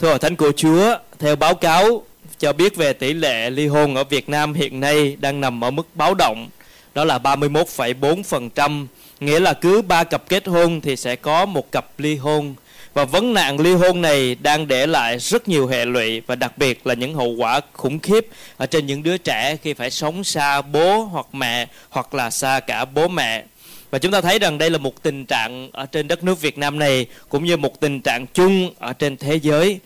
Thưa Hội Thánh của Chúa, theo báo cáo cho biết về tỷ lệ ly hôn ở Việt Nam hiện nay đang nằm ở mức báo động, đó là 31,4%, nghĩa là cứ 3 cặp kết hôn thì sẽ có một cặp ly hôn. Và vấn nạn ly hôn này đang để lại rất nhiều hệ lụy và đặc biệt là những hậu quả khủng khiếp ở trên những đứa trẻ khi phải sống xa bố hoặc mẹ hoặc là xa cả bố mẹ. Và chúng ta thấy rằng đây là một tình trạng ở trên đất nước Việt Nam này, cũng như một tình trạng chung ở trên thế giới.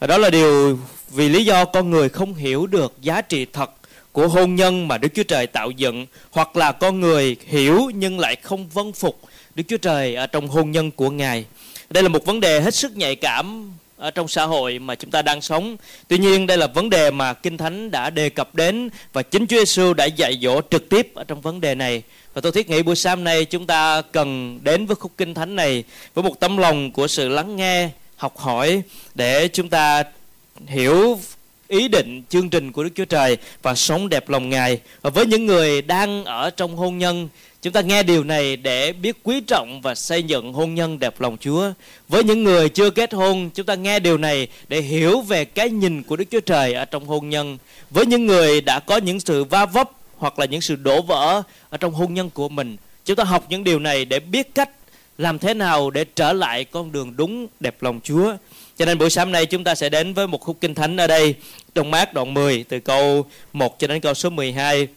Và đó là điều vì lý do con người không hiểu được giá trị thật của hôn nhân mà Đức Chúa Trời tạo dựng, hoặc là con người hiểu nhưng lại không vâng phục Đức Chúa Trời ở trong hôn nhân của Ngài. Đây là một vấn đề hết sức nhạy cảm ở trong xã hội mà chúng ta đang sống. Tuy nhiên, đây là vấn đề mà Kinh Thánh đã đề cập đến và chính Chúa Giêsu đã dạy dỗ trực tiếp ở trong vấn đề này. Và tôi thiết nghĩ buổi sáng nay chúng ta cần đến với khúc Kinh Thánh này với một tấm lòng của sự lắng nghe, học hỏi để chúng ta hiểu ý định chương trình của Đức Chúa Trời và sống đẹp lòng Ngài. Và với những người đang ở trong hôn nhân, chúng ta nghe điều này để biết quý trọng và xây dựng hôn nhân đẹp lòng Chúa. Với những người chưa kết hôn, chúng ta nghe điều này để hiểu về cái nhìn của Đức Chúa Trời ở trong hôn nhân. Với những người đã có những sự va vấp hoặc là những sự đổ vỡ ở trong hôn nhân của mình, chúng ta học những điều này để biết cách làm thế nào để trở lại con đường đúng đẹp lòng Chúa. Cho nên buổi sáng nay chúng ta sẽ đến với một khúc kinh thánh ở đây trong mát đoạn 10 từ câu 1 cho đến câu số 12.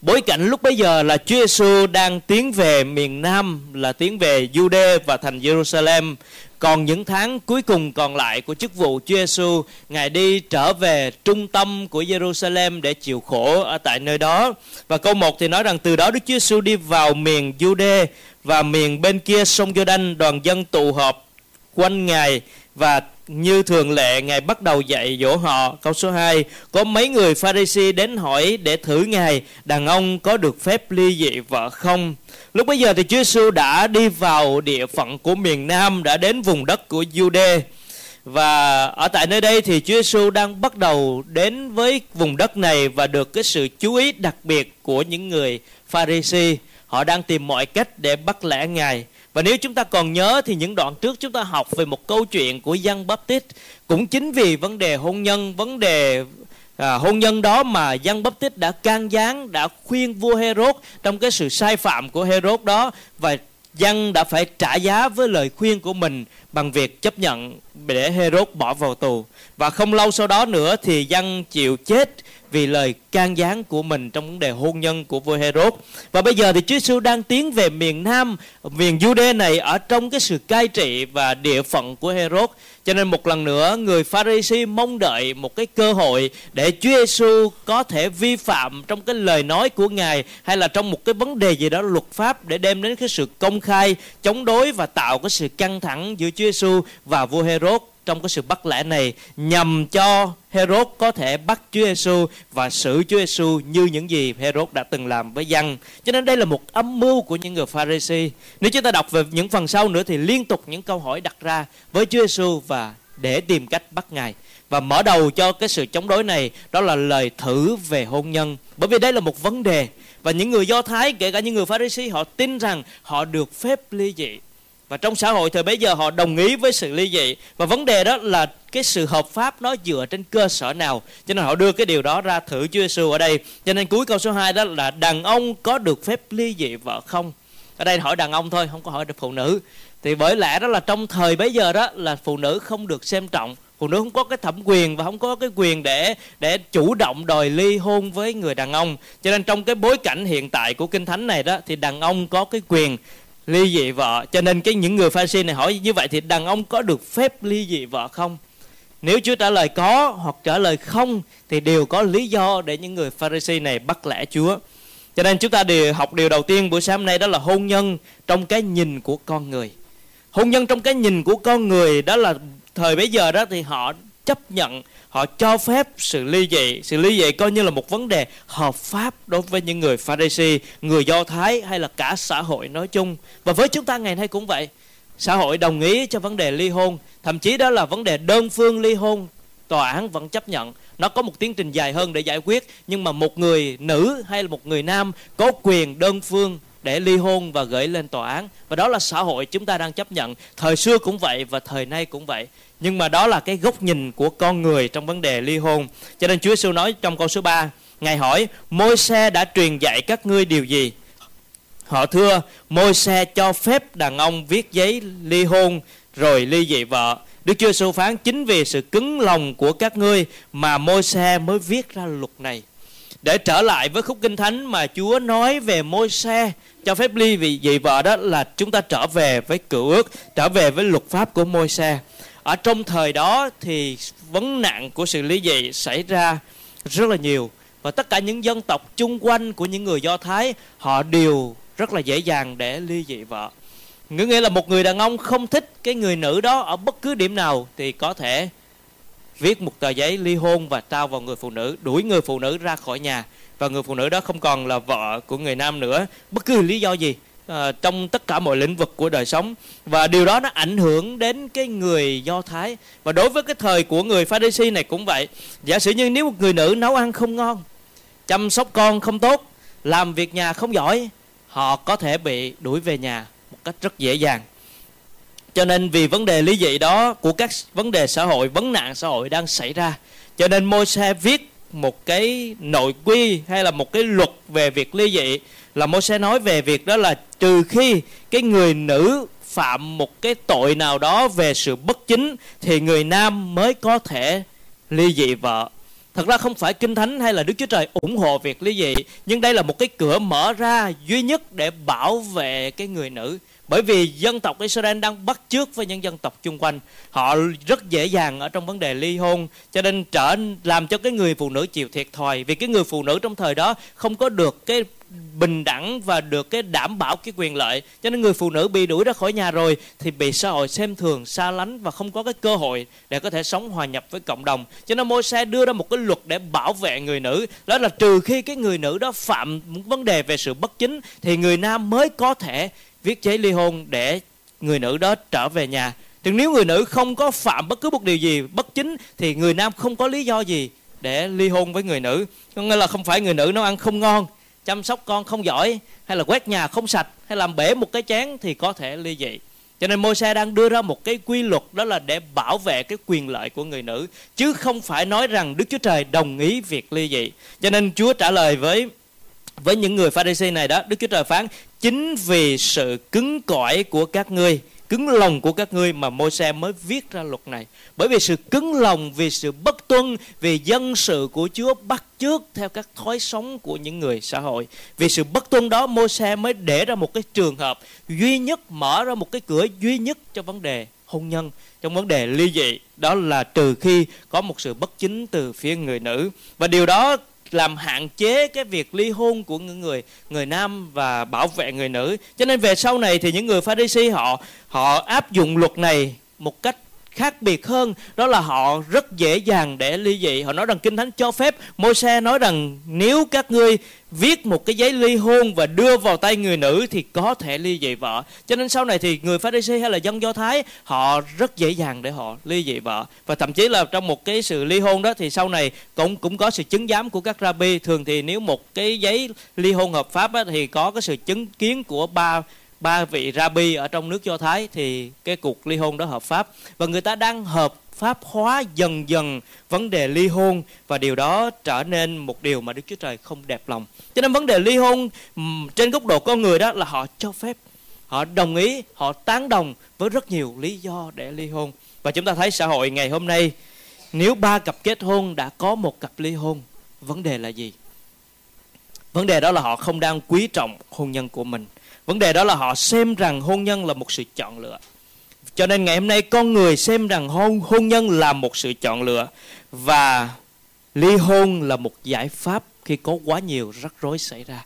Bối cảnh lúc bấy giờ là Chúa Giêsu đang tiến về miền Nam là tiến về Jude và thành Jerusalem. Còn những tháng cuối cùng còn lại của chức vụ Chúa Giêsu, Ngài đi trở về trung tâm của Jerusalem để chịu khổ ở tại nơi đó. Và câu 1 thì nói rằng từ đó Đức Chúa Giêsu đi vào miền Jude và miền bên kia sông Giô-đanh đoàn dân tụ họp quanh Ngài và như thường lệ, Ngài bắt đầu dạy dỗ họ Câu số 2 Có mấy người Pharisee đến hỏi để thử Ngài, Đàn ông có được phép ly dị vợ không Lúc bấy giờ thì Chúa Giêsu đã đi vào địa phận của miền Nam, Đã đến vùng đất của Jude và ở tại nơi đây thì Chúa Giêsu đang bắt đầu đến với vùng đất này và được cái sự chú ý đặc biệt của những người Pharisee. Họ đang tìm mọi cách để bắt lẽ Ngài. Và nếu chúng ta còn nhớ thì những đoạn trước chúng ta học về một câu chuyện của Giăng Baptist cũng chính vì vấn đề hôn nhân, vấn đề à, hôn nhân đó mà Giăng Baptist đã can gián, đã khuyên vua Herod trong cái sự sai phạm của Herod đó. Và Giăng đã phải trả giá với lời khuyên của mình bằng việc chấp nhận để Herod bỏ vào tù. Và không lâu sau đó nữa thì dân chịu chết vì lời can gián của mình trong vấn đề hôn nhân của vua Herod. Và bây giờ thì Chúa Giêsu đang tiến về miền Nam, miền Jude này ở trong cái sự cai trị và địa phận của Herod. Cho nên một lần nữa người Pharisee mong đợi một cái cơ hội để Chúa Giêsu có thể vi phạm trong cái lời nói của Ngài hay là trong một cái vấn đề gì đó luật pháp để đem đến cái sự công khai, chống đối và tạo cái sự căng thẳng giữa Chúa Chúa Giêsu và vua Herod trong cái sự bắt lẽ này nhằm cho Herod có thể bắt Chúa Giêsu và xử Chúa Giêsu như những gì Herod đã từng làm với dân. Cho nên đây là một âm mưu của những người Pharisee. Nếu chúng ta đọc về những phần sau nữa thì liên tục những câu hỏi đặt ra với Chúa Giêsu và để tìm cách bắt Ngài. Và mở đầu cho cái sự chống đối này, đó là lời thử về hôn nhân. Bởi vì đây là một vấn đề và những người Do Thái, kể cả những người Pharisee họ tin rằng họ được phép ly dị và trong xã hội thời bấy giờ họ đồng ý với sự ly dị và vấn đề đó là cái sự hợp pháp nó dựa trên cơ sở nào. Cho nên họ đưa cái điều đó ra thử Chúa Giêsu ở đây. Cho nên cuối câu số 2 đó là đàn ông có được phép ly dị vợ không? Ở đây hỏi đàn ông thôi, không có hỏi được phụ nữ. Thì bởi lẽ đó là trong thời bấy giờ đó là phụ nữ không được xem trọng. Phụ nữ không có cái thẩm quyền và không có cái quyền để để chủ động đòi ly hôn với người đàn ông. Cho nên trong cái bối cảnh hiện tại của kinh thánh này đó, thì đàn ông có cái quyền ly dị vợ cho nên cái những người pha này hỏi như vậy thì đàn ông có được phép ly dị vợ không nếu Chúa trả lời có hoặc trả lời không thì đều có lý do để những người Pharisee này bắt lẽ Chúa. Cho nên chúng ta đều học điều đầu tiên buổi sáng nay đó là hôn nhân trong cái nhìn của con người. Hôn nhân trong cái nhìn của con người đó là thời bấy giờ đó thì họ chấp nhận, họ cho phép sự ly dị sự ly dị coi như là một vấn đề hợp pháp đối với những người Pharisee người Do Thái hay là cả xã hội nói chung. Và với chúng ta ngày nay cũng vậy. Xã hội đồng ý cho vấn đề ly hôn, thậm chí đó là vấn đề đơn phương ly hôn. Tòa án vẫn chấp nhận. Nó có một tiến trình dài hơn để giải quyết, nhưng mà một người nữ hay là một người nam có quyền đơn phương để ly hôn và gửi lên tòa án. Và đó là xã hội chúng ta đang chấp nhận. Thời xưa cũng vậy và thời nay cũng vậy. Nhưng mà đó là cái góc nhìn của con người trong vấn đề ly hôn. Cho nên Chúa Giêsu nói trong câu số 3 Ngài hỏi, môi xe đã truyền dạy các ngươi điều gì? Họ thưa, môi xe cho phép đàn ông viết giấy ly hôn rồi ly dị vợ. Đức Chúa Giêsu phán, chính vì sự cứng lòng của các ngươi mà môi xe mới viết ra luật này để trở lại với khúc kinh thánh mà Chúa nói về môi xe cho phép ly vì dị vợ đó là chúng ta trở về với cựu ước, trở về với luật pháp của môi xe ở trong thời đó thì vấn nạn của sự ly dị xảy ra rất là nhiều. Và tất cả những dân tộc chung quanh của những người do thái, họ đều rất là dễ dàng để ly dị vợ. Nghĩa là một người đàn ông không thích cái người nữ đó ở bất cứ điểm nào thì có thể viết một tờ giấy ly hôn và trao vào người phụ nữ đuổi người phụ nữ ra khỏi nhà. Và người phụ nữ đó không còn là vợ của người nam nữa. Bất cứ lý do gì à, trong tất cả mọi lĩnh vực của đời sống. Và điều đó nó ảnh hưởng đến cái người do thái. Và đối với cái thời của người pharisee này cũng vậy. Giả sử như nếu một người nữ nấu ăn không ngon chăm sóc con không tốt làm việc nhà không giỏi họ có thể bị đuổi về nhà một cách rất dễ dàng cho nên vì vấn đề lý dị đó của các vấn đề xã hội, vấn nạn xã hội đang xảy ra. Cho nên môi xe viết một cái nội quy hay là một cái luật về việc ly dị là môi xe nói về việc đó là trừ khi cái người nữ phạm một cái tội nào đó về sự bất chính thì người nam mới có thể ly dị vợ. Thật ra không phải kinh thánh hay là đức chúa trời ủng hộ việc ly dị, nhưng đây là một cái cửa mở ra duy nhất để bảo vệ cái người nữ bởi vì dân tộc Israel đang bắt chước với những dân tộc chung quanh. Họ rất dễ dàng ở trong vấn đề ly hôn, cho nên trở làm cho cái người phụ nữ chịu thiệt thòi. Vì cái người phụ nữ trong thời đó không có được cái bình đẳng và được cái đảm bảo cái quyền lợi. Cho nên người phụ nữ bị đuổi ra khỏi nhà rồi thì bị xã hội xem thường, xa lánh và không có cái cơ hội để có thể sống hòa nhập với cộng đồng. Cho nên môi xe đưa ra một cái luật để bảo vệ người nữ. Đó là trừ khi cái người nữ đó phạm vấn đề về sự bất chính thì người nam mới có thể viết giấy ly hôn để người nữ đó trở về nhà. Thì nếu người nữ không có phạm bất cứ một điều gì bất chính, thì người nam không có lý do gì để ly hôn với người nữ. Có nghĩa là không phải người nữ nấu ăn không ngon, chăm sóc con không giỏi, hay là quét nhà không sạch, hay làm bể một cái chén thì có thể ly dị. Cho nên môi xe đang đưa ra một cái quy luật đó là để bảo vệ cái quyền lợi của người nữ, chứ không phải nói rằng Đức Chúa Trời đồng ý việc ly dị. Cho nên Chúa trả lời với với những người Pharisee này đó, Đức Chúa Trời phán chính vì sự cứng cỏi của các ngươi cứng lòng của các ngươi mà môi xe mới viết ra luật này. Bởi vì sự cứng lòng vì sự bất tuân vì dân sự của chúa bắt chước theo các thói sống của những người xã hội. Vì sự bất tuân đó môi xe mới để ra một cái trường hợp duy nhất mở ra một cái cửa duy nhất cho vấn đề hôn nhân. Trong vấn đề ly dị đó là trừ khi có một sự bất chính từ phía người nữ. Và điều đó làm hạn chế cái việc ly hôn của những người người nam và bảo vệ người nữ. Cho nên về sau này thì những người pharisee họ họ áp dụng luật này một cách khác biệt hơn đó là họ rất dễ dàng để ly dị. Họ nói rằng kinh thánh cho phép môi xe nói rằng nếu các ngươi viết một cái giấy ly hôn và đưa vào tay người nữ thì có thể ly dị vợ. Cho nên sau này thì người pha Pharisee hay là dân Do Thái họ rất dễ dàng để họ ly dị vợ. Và thậm chí là trong một cái sự ly hôn đó thì sau này cũng cũng có sự chứng giám của các rabbi. Thường thì nếu một cái giấy ly hôn hợp pháp á, thì có cái sự chứng kiến của ba ba vị rabbi ở trong nước Do Thái thì cái cuộc ly hôn đó hợp pháp và người ta đang hợp pháp hóa dần dần vấn đề ly hôn và điều đó trở nên một điều mà Đức Chúa Trời không đẹp lòng. Cho nên vấn đề ly hôn trên góc độ con người đó là họ cho phép, họ đồng ý, họ tán đồng với rất nhiều lý do để ly hôn. Và chúng ta thấy xã hội ngày hôm nay nếu ba cặp kết hôn đã có một cặp ly hôn, vấn đề là gì? Vấn đề đó là họ không đang quý trọng hôn nhân của mình vấn đề đó là họ xem rằng hôn nhân là một sự chọn lựa. Cho nên ngày hôm nay con người xem rằng hôn hôn nhân là một sự chọn lựa và ly hôn là một giải pháp khi có quá nhiều rắc rối xảy ra.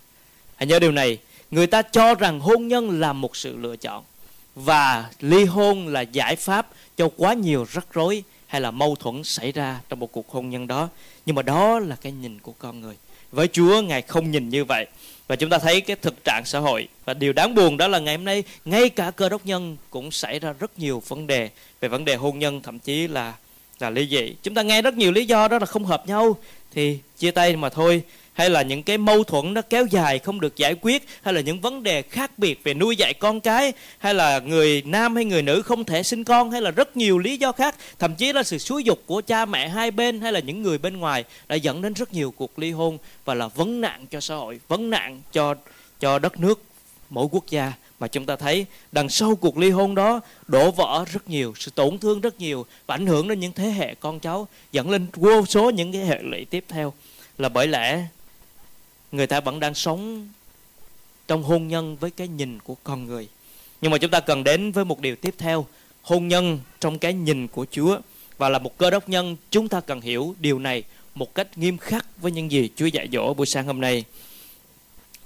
Hãy nhớ điều này, người ta cho rằng hôn nhân là một sự lựa chọn và ly hôn là giải pháp cho quá nhiều rắc rối hay là mâu thuẫn xảy ra trong một cuộc hôn nhân đó. Nhưng mà đó là cái nhìn của con người. Với chúa, ngài không nhìn như vậy và chúng ta thấy cái thực trạng xã hội. Và điều đáng buồn đó là ngày hôm nay, ngay cả cơ đốc nhân cũng xảy ra rất nhiều vấn đề, về vấn đề hôn nhân, thậm chí là là ly dị. Chúng ta nghe rất nhiều lý do đó là không hợp nhau, thì chia tay mà thôi hay là những cái mâu thuẫn nó kéo dài không được giải quyết? Hay là những vấn đề khác biệt về nuôi dạy con cái? Hay là người nam hay người nữ không thể sinh con? Hay là rất nhiều lý do khác? Thậm chí là sự xúi dục của cha mẹ hai bên hay là những người bên ngoài đã dẫn đến rất nhiều cuộc ly hôn và là vấn nạn cho xã hội, vấn nạn cho cho đất nước, mỗi quốc gia. Mà chúng ta thấy đằng sau cuộc ly hôn đó, đổ vỡ rất nhiều, sự tổn thương rất nhiều và ảnh hưởng đến những thế hệ con cháu, dẫn lên vô số những cái hệ lụy tiếp theo. Là bởi lẽ người ta vẫn đang sống trong hôn nhân với cái nhìn của con người. Nhưng mà chúng ta cần đến với một điều tiếp theo. Hôn nhân trong cái nhìn của Chúa. Và là một cơ đốc nhân, chúng ta cần hiểu điều này một cách nghiêm khắc với những gì Chúa dạy dỗ buổi sáng hôm nay.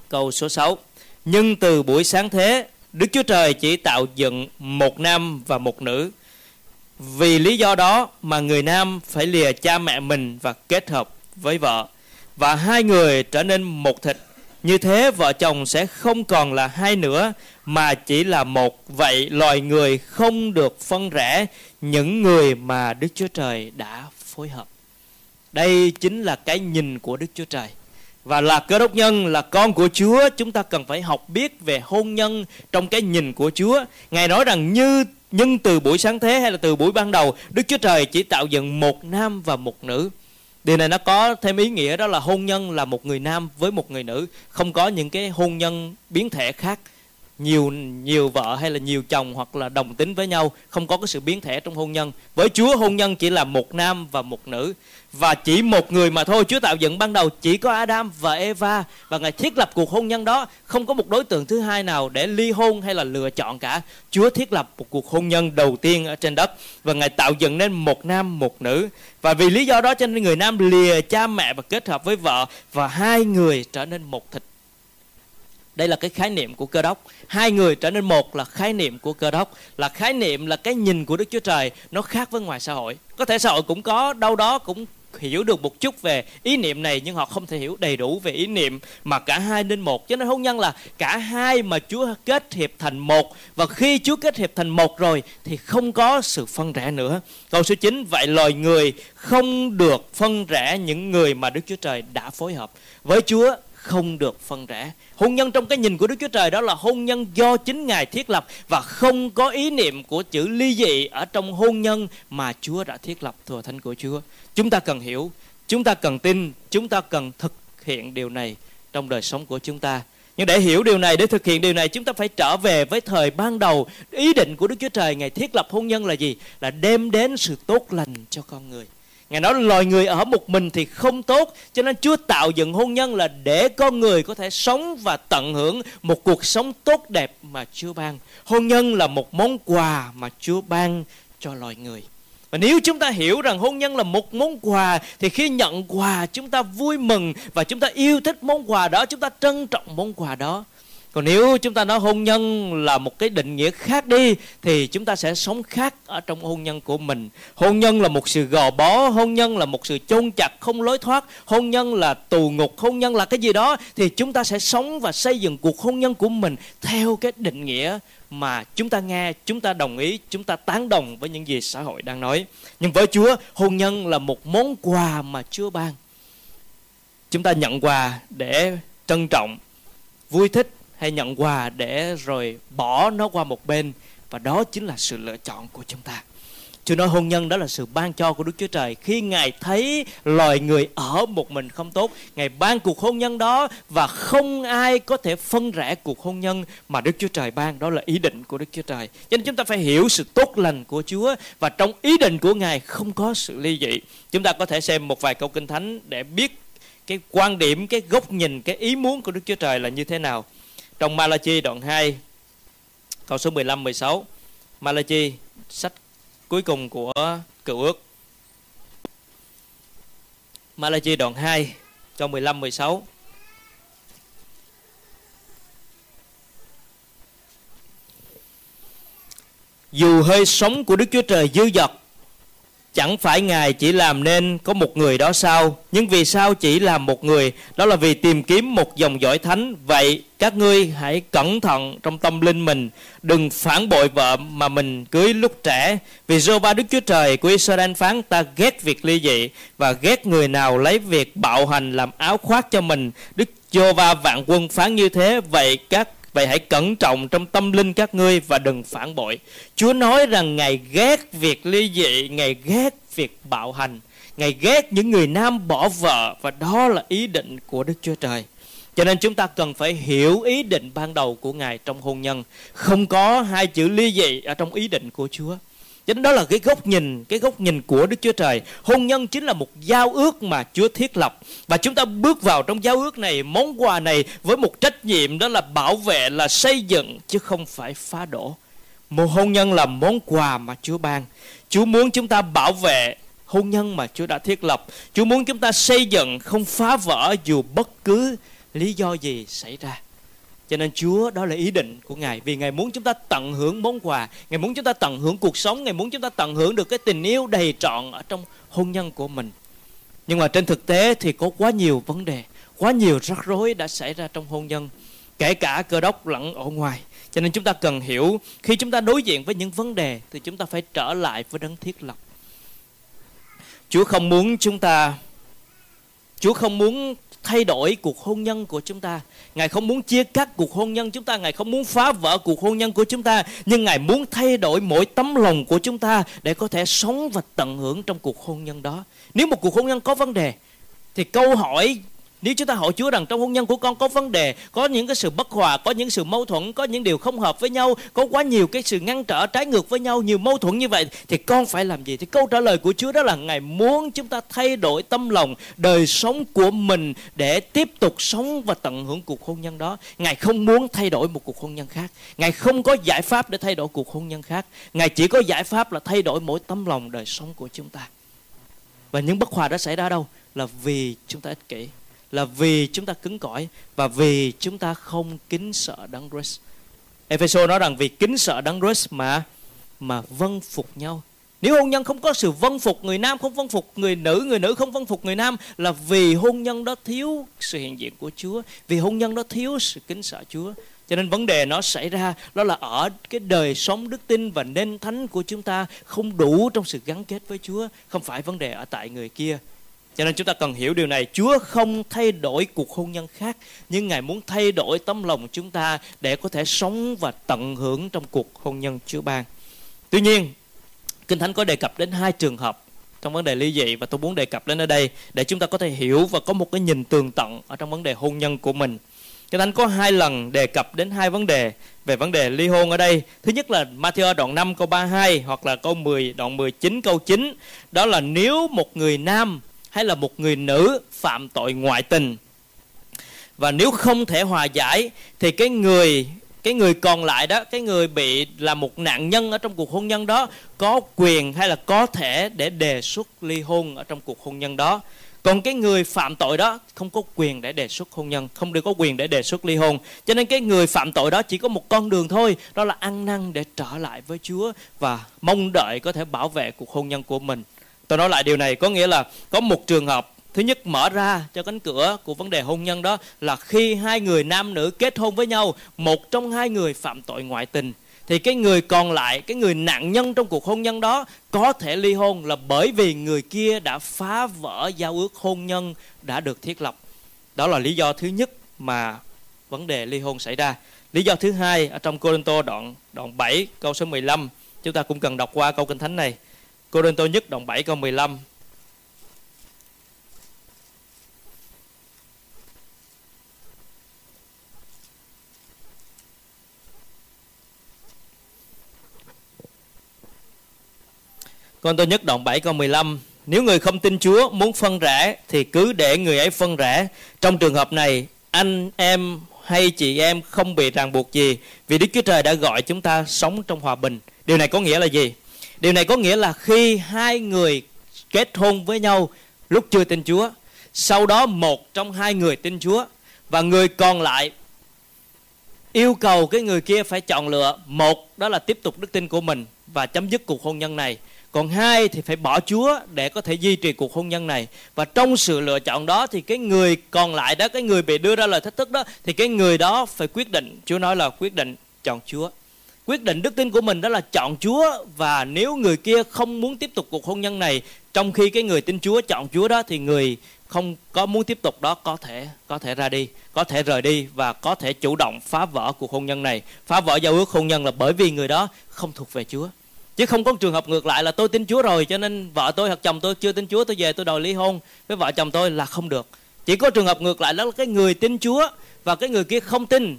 Câu số 6 Nhưng từ buổi sáng thế, Đức Chúa Trời chỉ tạo dựng một nam và một nữ. Vì lý do đó mà người nam phải lìa cha mẹ mình và kết hợp với vợ và hai người trở nên một thịt. Như thế vợ chồng sẽ không còn là hai nữa mà chỉ là một. Vậy loài người không được phân rẽ những người mà Đức Chúa Trời đã phối hợp. Đây chính là cái nhìn của Đức Chúa Trời. Và là cơ đốc nhân, là con của Chúa, chúng ta cần phải học biết về hôn nhân trong cái nhìn của Chúa. Ngài nói rằng như nhưng từ buổi sáng thế hay là từ buổi ban đầu, Đức Chúa Trời chỉ tạo dựng một nam và một nữ. Điều này nó có thêm ý nghĩa đó là hôn nhân là một người nam với một người nữ, không có những cái hôn nhân biến thể khác nhiều nhiều vợ hay là nhiều chồng hoặc là đồng tính với nhau, không có cái sự biến thể trong hôn nhân. Với Chúa, hôn nhân chỉ là một nam và một nữ. Và chỉ một người mà thôi, Chúa tạo dựng ban đầu chỉ có Adam và Eva. Và Ngài thiết lập cuộc hôn nhân đó. Không có một đối tượng thứ hai nào để ly hôn hay là lựa chọn cả. Chúa thiết lập một cuộc hôn nhân đầu tiên ở trên đất. Và Ngài tạo dựng nên một nam, một nữ. Và vì lý do đó cho nên người nam lìa cha mẹ và kết hợp với vợ. Và hai người trở nên một thịt đây là cái khái niệm của cơ đốc. Hai người trở nên một là khái niệm của cơ đốc, là khái niệm là cái nhìn của đức chúa trời, nó khác với ngoài xã hội. Có thể xã hội cũng có, đâu đó cũng hiểu được một chút về ý niệm này, nhưng họ không thể hiểu đầy đủ về ý niệm mà cả hai nên một. Cho nên hôn nhân là cả hai mà Chúa kết hiệp thành một. Và khi Chúa kết hiệp thành một rồi thì không có sự phân rẽ nữa. Câu số 9 vậy loài người không được phân rẽ những người mà Đức Chúa Trời đã phối hợp với Chúa không được phân rẽ. Hôn nhân trong cái nhìn của Đức Chúa Trời đó là hôn nhân do chính Ngài thiết lập và không có ý niệm của chữ ly dị ở trong hôn nhân mà Chúa đã thiết lập thừa thánh của Chúa. Chúng ta cần hiểu, chúng ta cần tin, chúng ta cần thực hiện điều này trong đời sống của chúng ta. Nhưng để hiểu điều này, để thực hiện điều này, chúng ta phải trở về với thời ban đầu. Ý định của Đức Chúa Trời, Ngài thiết lập hôn nhân là gì? Là đem đến sự tốt lành cho con người. Ngài nói loài người ở một mình thì không tốt Cho nên Chúa tạo dựng hôn nhân là để con người có thể sống và tận hưởng một cuộc sống tốt đẹp mà Chúa ban. Hôn nhân là một món quà mà Chúa ban cho loài người. Và nếu chúng ta hiểu rằng hôn nhân là một món quà thì khi nhận quà chúng ta vui mừng và chúng ta yêu thích món quà đó, chúng ta trân trọng món quà đó còn nếu chúng ta nói hôn nhân là một cái định nghĩa khác đi, thì chúng ta sẽ sống khác ở trong hôn nhân của mình. Hôn nhân là một sự gò bó, hôn nhân là một sự chôn chặt, không lối thoát. Hôn nhân là tù ngục, hôn nhân là cái gì đó, thì chúng ta sẽ sống và xây dựng cuộc hôn nhân của mình theo cái định nghĩa mà chúng ta nghe, chúng ta đồng ý, chúng ta tán đồng với những gì xã hội đang nói. Nhưng với chúa, hôn nhân là một món quà mà chúa ban. Chúng ta nhận quà để trân trọng, vui thích hay nhận quà để rồi bỏ nó qua một bên. Và đó chính là sự lựa chọn của chúng ta. Chúa nói hôn nhân đó là sự ban cho của Đức Chúa Trời. Khi Ngài thấy loài người ở một mình không tốt Ngài ban cuộc hôn nhân đó Và không ai có thể phân rẽ cuộc hôn nhân Mà Đức Chúa Trời ban. Đó là ý định của Đức Chúa Trời. Cho nên chúng ta phải hiểu sự tốt lành của Chúa Và trong ý định của Ngài không có sự ly dị. Chúng ta có thể xem một vài câu kinh thánh Để biết cái quan điểm, cái góc nhìn, cái ý muốn của Đức Chúa Trời là như thế nào trong Malachi đoạn 2 câu số 15 16 Malachi, sách cuối cùng của cựu ước. Malachi đoạn 2 câu 15 16 Dù hơi sống của Đức Chúa Trời dư dật Chẳng phải Ngài chỉ làm nên có một người đó sao? Nhưng vì sao chỉ làm một người? Đó là vì tìm kiếm một dòng dõi thánh. Vậy các ngươi hãy cẩn thận trong tâm linh mình. Đừng phản bội vợ mà mình cưới lúc trẻ. Vì giô ba Đức Chúa Trời của Israel phán Ta ghét việc ly dị Và ghét người nào lấy việc bạo hành làm áo khoác cho mình. Đức giô va vạn quân phán như thế. Vậy các Vậy hãy cẩn trọng trong tâm linh các ngươi và đừng phản bội. Chúa nói rằng Ngài ghét việc ly dị, Ngài ghét việc bạo hành, Ngài ghét những người nam bỏ vợ và đó là ý định của Đức Chúa Trời. Cho nên chúng ta cần phải hiểu ý định ban đầu của Ngài trong hôn nhân. Không có hai chữ ly dị ở trong ý định của Chúa chính đó là cái góc nhìn, cái góc nhìn của Đức Chúa Trời. Hôn nhân chính là một giao ước mà Chúa thiết lập. Và chúng ta bước vào trong giao ước này, món quà này với một trách nhiệm đó là bảo vệ, là xây dựng chứ không phải phá đổ. Một hôn nhân là món quà mà Chúa ban. Chúa muốn chúng ta bảo vệ hôn nhân mà Chúa đã thiết lập. Chúa muốn chúng ta xây dựng không phá vỡ dù bất cứ lý do gì xảy ra. Cho nên Chúa đó là ý định của Ngài. Vì Ngài muốn chúng ta tận hưởng món quà. Ngài muốn chúng ta tận hưởng cuộc sống. Ngài muốn chúng ta tận hưởng được cái tình yêu đầy trọn Ở trong hôn nhân của mình. Nhưng mà trên thực tế thì có quá nhiều vấn đề. Quá nhiều rắc rối đã xảy ra trong hôn nhân, Kể cả cơ đốc lẫn ở ngoài. Cho nên chúng ta cần hiểu, Khi chúng ta đối diện với những vấn đề Thì chúng ta phải trở lại với đấng thiết lập. Chúa không muốn chúng ta, Chúa không muốn thay đổi cuộc hôn nhân của chúng ta. Ngài không muốn chia cắt cuộc hôn nhân chúng ta, Ngài không muốn phá vỡ cuộc hôn nhân của chúng ta, nhưng Ngài muốn thay đổi mỗi tấm lòng của chúng ta để có thể sống và tận hưởng trong cuộc hôn nhân đó. Nếu một cuộc hôn nhân có vấn đề thì câu hỏi nếu chúng ta hỏi Chúa rằng trong hôn nhân của con có vấn đề, có những cái sự bất hòa, có những sự mâu thuẫn, có những điều không hợp với nhau, có quá nhiều cái sự ngăn trở trái ngược với nhau, nhiều mâu thuẫn như vậy thì con phải làm gì? Thì câu trả lời của Chúa đó là Ngài muốn chúng ta thay đổi tâm lòng, đời sống của mình để tiếp tục sống và tận hưởng cuộc hôn nhân đó. Ngài không muốn thay đổi một cuộc hôn nhân khác. Ngài không có giải pháp để thay đổi cuộc hôn nhân khác. Ngài chỉ có giải pháp là thay đổi mỗi tấm lòng đời sống của chúng ta. Và những bất hòa đó xảy ra đâu? Là vì chúng ta ích kỷ là vì chúng ta cứng cỏi và vì chúng ta không kính sợ đấng Christ. Ephesos nói rằng vì kính sợ đấng Christ mà mà vâng phục nhau. Nếu hôn nhân không có sự vâng phục người nam không vâng phục người nữ, người nữ không vâng phục người nam là vì hôn nhân đó thiếu sự hiện diện của Chúa, vì hôn nhân đó thiếu sự kính sợ Chúa. Cho nên vấn đề nó xảy ra đó là ở cái đời sống đức tin và nên thánh của chúng ta không đủ trong sự gắn kết với Chúa, không phải vấn đề ở tại người kia cho nên chúng ta cần hiểu điều này Chúa không thay đổi cuộc hôn nhân khác, Nhưng Ngài muốn thay đổi tấm lòng chúng ta Để có thể sống và tận hưởng trong cuộc hôn nhân Chúa ban Tuy nhiên, Kinh Thánh có đề cập đến hai trường hợp trong vấn đề ly dị và tôi muốn đề cập đến ở đây để chúng ta có thể hiểu và có một cái nhìn tường tận ở trong vấn đề hôn nhân của mình. Kinh Thánh có hai lần đề cập đến hai vấn đề về vấn đề ly hôn ở đây. Thứ nhất là Matthew đoạn 5 câu 32 hoặc là câu 10 đoạn 19 câu 9. Đó là nếu một người nam hay là một người nữ phạm tội ngoại tình. Và nếu không thể hòa giải, thì cái người cái người còn lại đó, cái người bị là một nạn nhân ở trong cuộc hôn nhân đó, có quyền hay là có thể để đề xuất ly hôn ở trong cuộc hôn nhân đó. Còn cái người phạm tội đó không có quyền để đề xuất hôn nhân, không được có quyền để đề xuất ly hôn. Cho nên cái người phạm tội đó chỉ có một con đường thôi, đó là ăn năn để trở lại với chúa và mong đợi có thể bảo vệ cuộc hôn nhân của mình tôi nói lại điều này có nghĩa là có một trường hợp, thứ nhất mở ra cho cánh cửa của vấn đề hôn nhân đó là khi hai người nam nữ kết hôn với nhau, một trong hai người phạm tội ngoại tình, thì cái người còn lại, cái người nạn nhân trong cuộc hôn nhân đó có thể ly hôn là bởi vì người kia đã phá vỡ giao ước hôn nhân đã được thiết lập. Đó là lý do thứ nhất mà vấn đề ly hôn xảy ra. Lý do thứ hai ở trong Corinto đoạn đoạn 7 câu số 15 chúng ta cũng cần đọc qua câu kinh thánh này. Cô Đinh Tô Nhất đoạn 7 câu 15 Con tôi nhất đoạn 7 câu 15 Nếu người không tin Chúa muốn phân rẽ Thì cứ để người ấy phân rẽ Trong trường hợp này, Anh em hay chị em không bị ràng buộc gì Vì Đức Chúa Trời đã gọi chúng ta sống trong hòa bình. Điều này có nghĩa là gì? Điều này có nghĩa là khi hai người kết hôn với nhau lúc chưa tin Chúa, sau đó một trong hai người tin Chúa và người còn lại yêu cầu cái người kia phải chọn lựa một đó là tiếp tục đức tin của mình và chấm dứt cuộc hôn nhân này. Còn hai thì phải bỏ Chúa để có thể duy trì cuộc hôn nhân này. Và trong sự lựa chọn đó thì cái người còn lại đó cái người bị đưa ra lời thách thức đó thì cái người đó phải quyết định Chúa nói là quyết định chọn Chúa quyết định đức tin của mình đó là chọn Chúa và nếu người kia không muốn tiếp tục cuộc hôn nhân này, trong khi cái người tin Chúa chọn Chúa đó thì người không có muốn tiếp tục đó có thể có thể ra đi, có thể rời đi và có thể chủ động phá vỡ cuộc hôn nhân này. Phá vỡ giao ước hôn nhân là bởi vì người đó không thuộc về Chúa. Chứ không có trường hợp ngược lại là tôi tin Chúa rồi, cho nên vợ tôi hoặc chồng tôi chưa tin Chúa, tôi về tôi đòi ly hôn với vợ chồng tôi là không được. Chỉ có trường hợp ngược lại đó là cái người tin Chúa và cái người kia không tin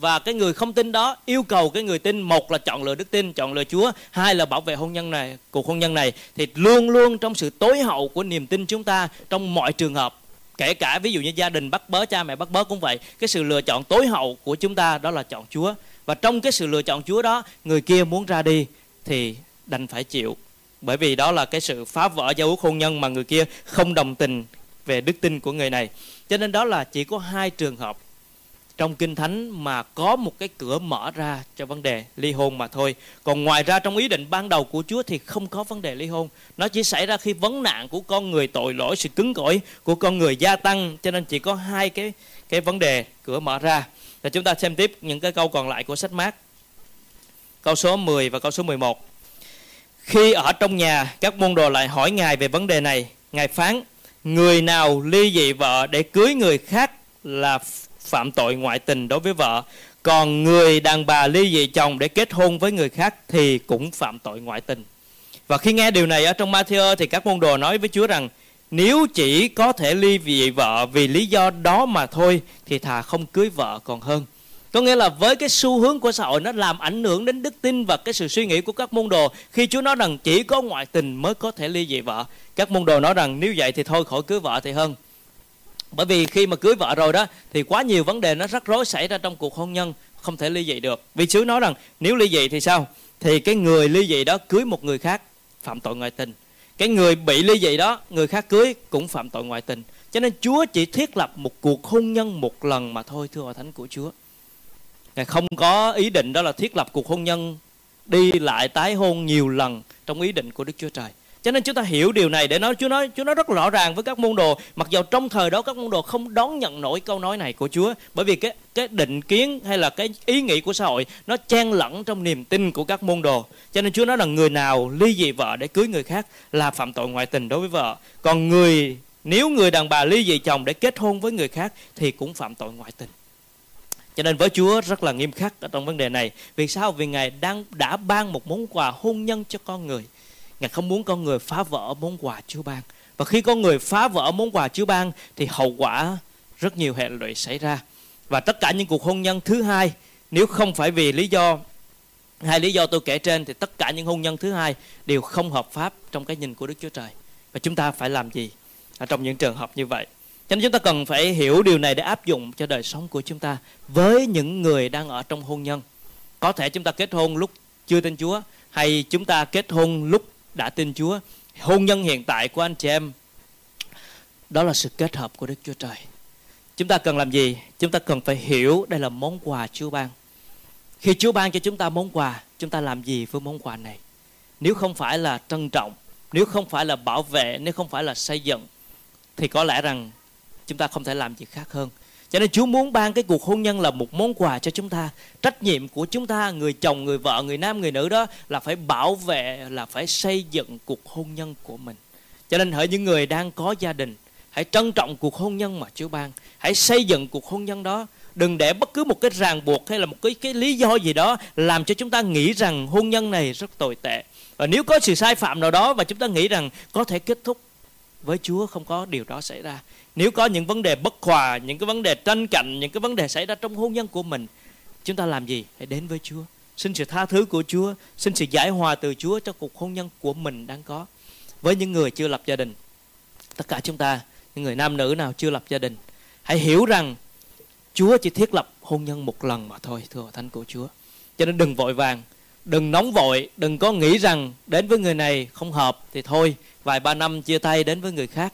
và cái người không tin đó yêu cầu cái người tin, một là chọn lựa đức tin, chọn lựa Chúa, hai là bảo vệ hôn nhân này, cuộc hôn nhân này, thì luôn luôn trong sự tối hậu của niềm tin chúng ta trong mọi trường hợp, kể cả ví dụ như gia đình bắt bớ, cha mẹ bắt bớ cũng vậy, cái sự lựa chọn tối hậu của chúng ta đó là chọn Chúa. Và trong cái sự lựa chọn Chúa đó, người kia muốn ra đi thì đành phải chịu. Bởi vì đó là cái sự phá vỡ giao ước hôn nhân mà người kia không đồng tình về đức tin của người này. Cho nên đó là chỉ có hai trường hợp trong kinh thánh mà có một cái cửa mở ra cho vấn đề ly hôn mà thôi. Còn ngoài ra trong ý định ban đầu của chúa thì không có vấn đề ly hôn. Nó chỉ xảy ra khi vấn nạn của con người tội lỗi, sự cứng cỏi của con người gia tăng. Cho nên chỉ có hai cái cái vấn đề cửa mở ra. Và chúng ta xem tiếp những cái câu còn lại của sách mát. Câu số 10 và câu số 11 khi ở trong nhà, các môn đồ lại hỏi ngài về vấn đề này. Ngài phán, người nào ly dị vợ để cưới người khác là phạm tội ngoại tình đối với vợ. Còn người đàn bà ly dị chồng để kết hôn với người khác thì cũng phạm tội ngoại tình. Và khi nghe điều này ở trong Matthew thì các môn đồ nói với Chúa rằng, nếu chỉ có thể ly dị vợ vì lý do đó mà thôi, thì thà không cưới vợ còn hơn. Có nghĩa là với cái xu hướng của xã hội, nó làm ảnh hưởng đến đức tin và cái sự suy nghĩ của các môn đồ. Khi Chúa nói rằng chỉ có ngoại tình mới có thể ly dị vợ, các môn đồ nói rằng, nếu vậy thì thôi, khỏi cưới vợ thì hơn bởi vì khi mà cưới vợ rồi đó, thì quá nhiều vấn đề nó rắc rối xảy ra trong cuộc hôn nhân, không thể ly dị được. Vì Chúa nói rằng, nếu ly dị thì sao? Thì cái người ly dị đó cưới một người khác, phạm tội ngoại tình. Cái người bị ly dị đó, người khác cưới cũng phạm tội ngoại tình. Cho nên Chúa chỉ thiết lập một cuộc hôn nhân một lần mà thôi, thưa hội thánh của Chúa. Ngài không có ý định đó là thiết lập cuộc hôn nhân đi lại tái hôn nhiều lần trong ý định của Đức Chúa Trời cho nên chúng ta hiểu điều này để nói, Chúa nói Chúa nói rất rõ ràng với các môn đồ. Mặc dù trong thời đó các môn đồ không đón nhận nổi câu nói này của Chúa, bởi vì cái cái định kiến hay là cái ý nghĩ của xã hội nó chen lẫn trong niềm tin của các môn đồ. Cho nên Chúa nói là người nào ly dị vợ để cưới người khác là phạm tội ngoại tình đối với vợ. Còn người, nếu người đàn bà ly dị chồng để kết hôn với người khác thì cũng phạm tội ngoại tình. Cho nên với Chúa rất là nghiêm khắc ở trong vấn đề này. Vì sao? Vì Ngài đang, đã ban một món quà hôn nhân cho con người. Ngài không muốn con người phá vỡ món quà Chúa ban. Và khi con người phá vỡ món quà Chúa ban, thì hậu quả rất nhiều hệ lụy xảy ra. Và tất cả những cuộc hôn nhân thứ hai, nếu không phải vì lý do, hai lý do tôi kể trên, thì tất cả những hôn nhân thứ hai đều không hợp pháp trong cái nhìn của Đức Chúa Trời. Và chúng ta phải làm gì ở trong những trường hợp như vậy? Cho nên chúng ta cần phải hiểu điều này để áp dụng cho đời sống của chúng ta với những người đang ở trong hôn nhân. Có thể chúng ta kết hôn lúc chưa tin Chúa, hay chúng ta kết hôn lúc đã tin Chúa, hôn nhân hiện tại của anh chị em, đó là sự kết hợp của Đức Chúa Trời. Chúng ta cần làm gì? Chúng ta cần phải hiểu đây là món quà Chúa ban. Khi Chúa ban cho chúng ta món quà, chúng ta làm gì với món quà này? Nếu không phải là trân trọng, nếu không phải là bảo vệ, nếu không phải là xây dựng, thì có lẽ rằng chúng ta không thể làm gì khác hơn cho nên Chúa muốn ban cái cuộc hôn nhân là một món quà cho chúng ta. Trách nhiệm của chúng ta, người chồng, người vợ, người nam, người nữ đó là phải bảo vệ, là phải xây dựng cuộc hôn nhân của mình. Cho nên hỡi những người đang có gia đình, hãy trân trọng cuộc hôn nhân mà Chúa ban. Hãy xây dựng cuộc hôn nhân đó. Đừng để bất cứ một cái ràng buộc hay là một cái cái lý do gì đó làm cho chúng ta nghĩ rằng hôn nhân này rất tồi tệ. Và nếu có sự sai phạm nào đó và chúng ta nghĩ rằng có thể kết thúc với Chúa không có điều đó xảy ra nếu có những vấn đề bất hòa, những cái vấn đề tranh cạnh, những cái vấn đề xảy ra trong hôn nhân của mình, chúng ta làm gì? Hãy đến với chúa. Xin sự tha thứ của chúa, xin sự giải hòa từ chúa cho cuộc hôn nhân của mình đang có. Với những người chưa lập gia đình, tất cả chúng ta, những người nam nữ nào chưa lập gia đình, hãy hiểu rằng chúa chỉ thiết lập hôn nhân một lần mà thôi, thưa thánh của chúa. Cho nên đừng vội vàng, đừng nóng vội, đừng có nghĩ rằng đến với người này không hợp thì thôi, vài ba năm chia tay đến với người khác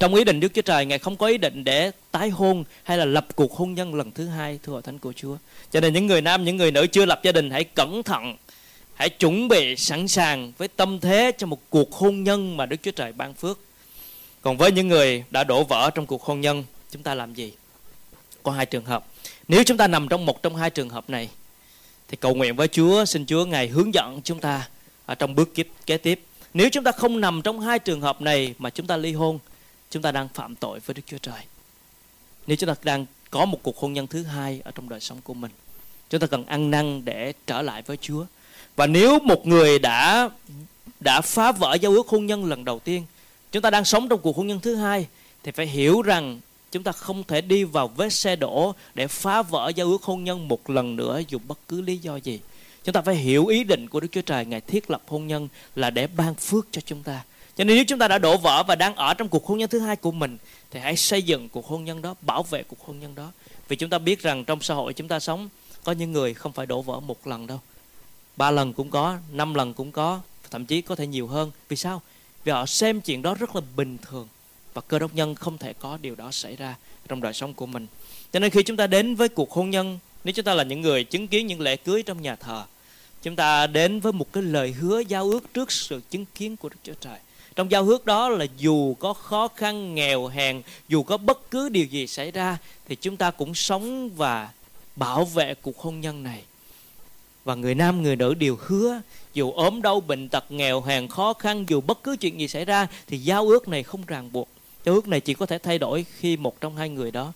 trong ý định Đức Chúa Trời Ngài không có ý định để tái hôn hay là lập cuộc hôn nhân lần thứ hai thưa hội thánh của Chúa cho nên những người nam những người nữ chưa lập gia đình hãy cẩn thận hãy chuẩn bị sẵn sàng với tâm thế cho một cuộc hôn nhân mà Đức Chúa Trời ban phước. Còn với những người đã đổ vỡ trong cuộc hôn nhân, chúng ta làm gì? Có hai trường hợp. Nếu chúng ta nằm trong một trong hai trường hợp này, thì cầu nguyện với Chúa, xin Chúa Ngài hướng dẫn chúng ta ở trong bước kế tiếp. Nếu chúng ta không nằm trong hai trường hợp này mà chúng ta ly hôn, chúng ta đang phạm tội với Đức Chúa Trời. Nếu chúng ta đang có một cuộc hôn nhân thứ hai ở trong đời sống của mình, chúng ta cần ăn năn để trở lại với Chúa. Và nếu một người đã đã phá vỡ giao ước hôn nhân lần đầu tiên, chúng ta đang sống trong cuộc hôn nhân thứ hai thì phải hiểu rằng chúng ta không thể đi vào vết xe đổ để phá vỡ giao ước hôn nhân một lần nữa dù bất cứ lý do gì. Chúng ta phải hiểu ý định của Đức Chúa Trời Ngài thiết lập hôn nhân là để ban phước cho chúng ta. Cho nên nếu chúng ta đã đổ vỡ và đang ở trong cuộc hôn nhân thứ hai của mình thì hãy xây dựng cuộc hôn nhân đó, bảo vệ cuộc hôn nhân đó. Vì chúng ta biết rằng trong xã hội chúng ta sống có những người không phải đổ vỡ một lần đâu. Ba lần cũng có, năm lần cũng có, thậm chí có thể nhiều hơn. Vì sao? Vì họ xem chuyện đó rất là bình thường và cơ đốc nhân không thể có điều đó xảy ra trong đời sống của mình. Cho nên khi chúng ta đến với cuộc hôn nhân, nếu chúng ta là những người chứng kiến những lễ cưới trong nhà thờ, chúng ta đến với một cái lời hứa giao ước trước sự chứng kiến của Đức Chúa Trời. Trong giao ước đó là dù có khó khăn, nghèo hèn, dù có bất cứ điều gì xảy ra thì chúng ta cũng sống và bảo vệ cuộc hôn nhân này. Và người nam người nữ đều hứa dù ốm đau bệnh tật nghèo hèn khó khăn dù bất cứ chuyện gì xảy ra thì giao ước này không ràng buộc. Giao ước này chỉ có thể thay đổi khi một trong hai người đó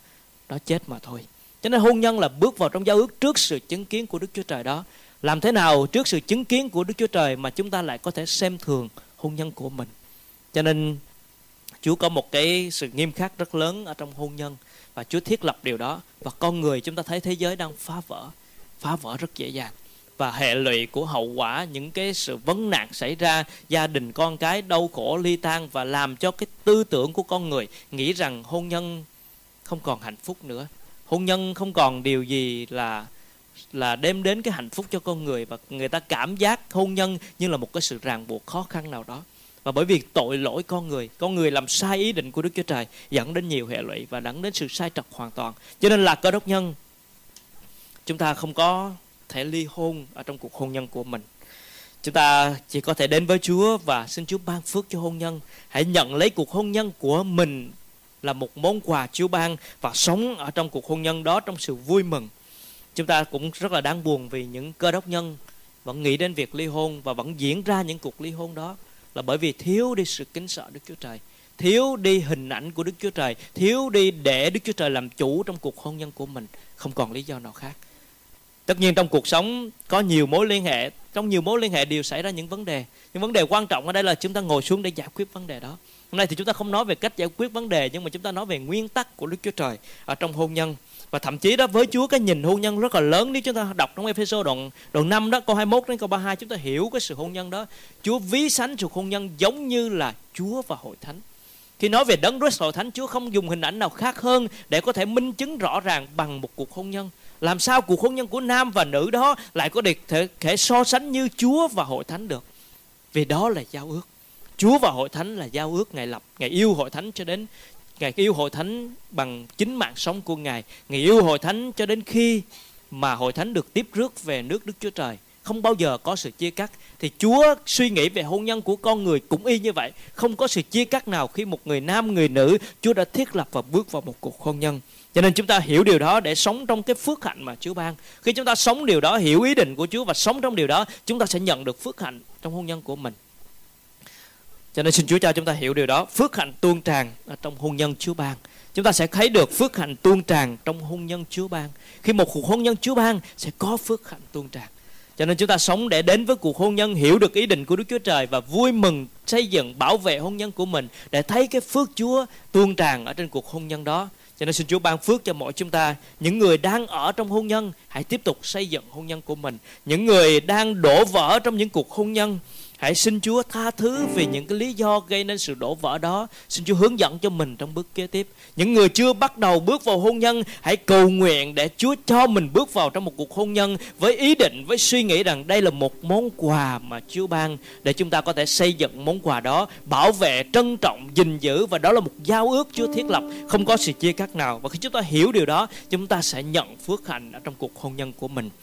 đó chết mà thôi. Cho nên hôn nhân là bước vào trong giao ước trước sự chứng kiến của đức chúa trời đó. Làm thế nào trước sự chứng kiến của đức chúa trời mà chúng ta lại có thể xem thường hôn nhân của mình? Cho nên, chúa có một cái sự nghiêm khắc rất lớn ở trong hôn nhân và chúa thiết lập điều đó. Và con người chúng ta thấy thế giới đang phá vỡ phá vỡ rất dễ dàng. Và hệ lụy của hậu quả, những cái sự vấn nạn xảy ra, gia đình con cái đau khổ, ly tan và làm cho cái tư tưởng của con người nghĩ rằng hôn nhân không còn hạnh phúc nữa. Hôn nhân không còn điều gì là là đem đến cái hạnh phúc cho con người. Và người ta cảm giác hôn nhân như là một cái sự ràng buộc khó khăn nào đó và bởi vì tội lỗi con người con người làm sai ý định của đức chúa trời, dẫn đến nhiều hệ lụy và dẫn đến sự sai trật hoàn toàn. Cho nên là cơ đốc nhân, chúng ta không có thể ly hôn ở trong cuộc hôn nhân của mình. Chúng ta chỉ có thể đến với Chúa và xin Chúa ban phước cho hôn nhân. Hãy nhận lấy cuộc hôn nhân của mình là một món quà Chúa ban và sống ở trong cuộc hôn nhân đó trong sự vui mừng. Chúng ta cũng rất là đáng buồn vì những cơ đốc nhân vẫn nghĩ đến việc ly hôn và vẫn diễn ra những cuộc ly hôn đó là bởi vì thiếu đi sự kính sợ Đức Chúa Trời, thiếu đi hình ảnh của Đức Chúa Trời, thiếu đi để Đức Chúa Trời làm chủ trong cuộc hôn nhân của mình, không còn lý do nào khác. Tất nhiên trong cuộc sống có nhiều mối liên hệ, trong nhiều mối liên hệ đều xảy ra những vấn đề. Những vấn đề quan trọng ở đây là chúng ta ngồi xuống để giải quyết vấn đề đó hôm nay thì chúng ta không nói về cách giải quyết vấn đề nhưng mà chúng ta nói về nguyên tắc của đức chúa trời ở trong hôn nhân. Và thậm chí đó với Chúa cái nhìn hôn nhân rất là lớn. Nếu chúng ta đọc trong Ephesos đoạn đoạn 5 đó câu 21 đến câu 32 chúng ta hiểu cái sự hôn nhân đó. Chúa ví sánh sự hôn nhân giống như là Chúa và hội thánh. Khi nói về đấng Christ hội thánh Chúa không dùng hình ảnh nào khác hơn để có thể minh chứng rõ ràng bằng một cuộc hôn nhân. Làm sao cuộc hôn nhân của nam và nữ đó lại có thể, thể so sánh như Chúa và hội thánh được? Vì đó là giao ước. Chúa và hội thánh là giao ước Ngài lập Ngài yêu hội thánh cho đến Ngài yêu hội thánh bằng chính mạng sống của Ngài. Ngài yêu hội thánh cho đến khi mà hội thánh được tiếp rước về nước Đức Chúa Trời. Không bao giờ có sự chia cắt. Thì Chúa suy nghĩ về hôn nhân của con người cũng y như vậy. Không có sự chia cắt nào khi một người nam người nữ Chúa đã thiết lập và bước vào một cuộc hôn nhân. Cho nên chúng ta hiểu điều đó để sống trong cái phước hạnh mà Chúa ban. Khi chúng ta sống điều đó, hiểu ý định của Chúa và sống trong điều đó, chúng ta sẽ nhận được phước hạnh trong hôn nhân của mình. Cho nên xin Chúa cho chúng ta hiểu điều đó. Phước hạnh tuôn tràn trong hôn nhân Chúa ban. Chúng ta sẽ thấy được phước hạnh tuôn tràn trong hôn nhân Chúa ban. Khi một cuộc hôn nhân Chúa ban, sẽ có phước hạnh tuôn tràn. Cho nên chúng ta sống để đến với cuộc hôn nhân, hiểu được ý định của Đức Chúa Trời và vui mừng xây dựng, bảo vệ hôn nhân của mình để thấy cái phước Chúa tuôn tràn ở trên cuộc hôn nhân đó. Cho nên xin Chúa ban phước cho mỗi chúng ta Những người đang ở trong hôn nhân, Hãy tiếp tục xây dựng hôn nhân của mình Những người đang đổ vỡ trong những cuộc hôn nhân Hãy xin Chúa tha thứ vì những cái lý do gây nên sự đổ vỡ đó. Xin Chúa hướng dẫn cho mình trong bước kế tiếp. Những người chưa bắt đầu bước vào hôn nhân, hãy cầu nguyện để Chúa cho mình bước vào trong một cuộc hôn nhân với ý định, với suy nghĩ rằng đây là một món quà mà Chúa ban để chúng ta có thể xây dựng món quà đó, bảo vệ, trân trọng, gìn giữ và đó là một giao ước Chúa thiết lập, không có sự chia cắt nào. Và khi chúng ta hiểu điều đó, chúng ta sẽ nhận phước hạnh ở trong cuộc hôn nhân của mình.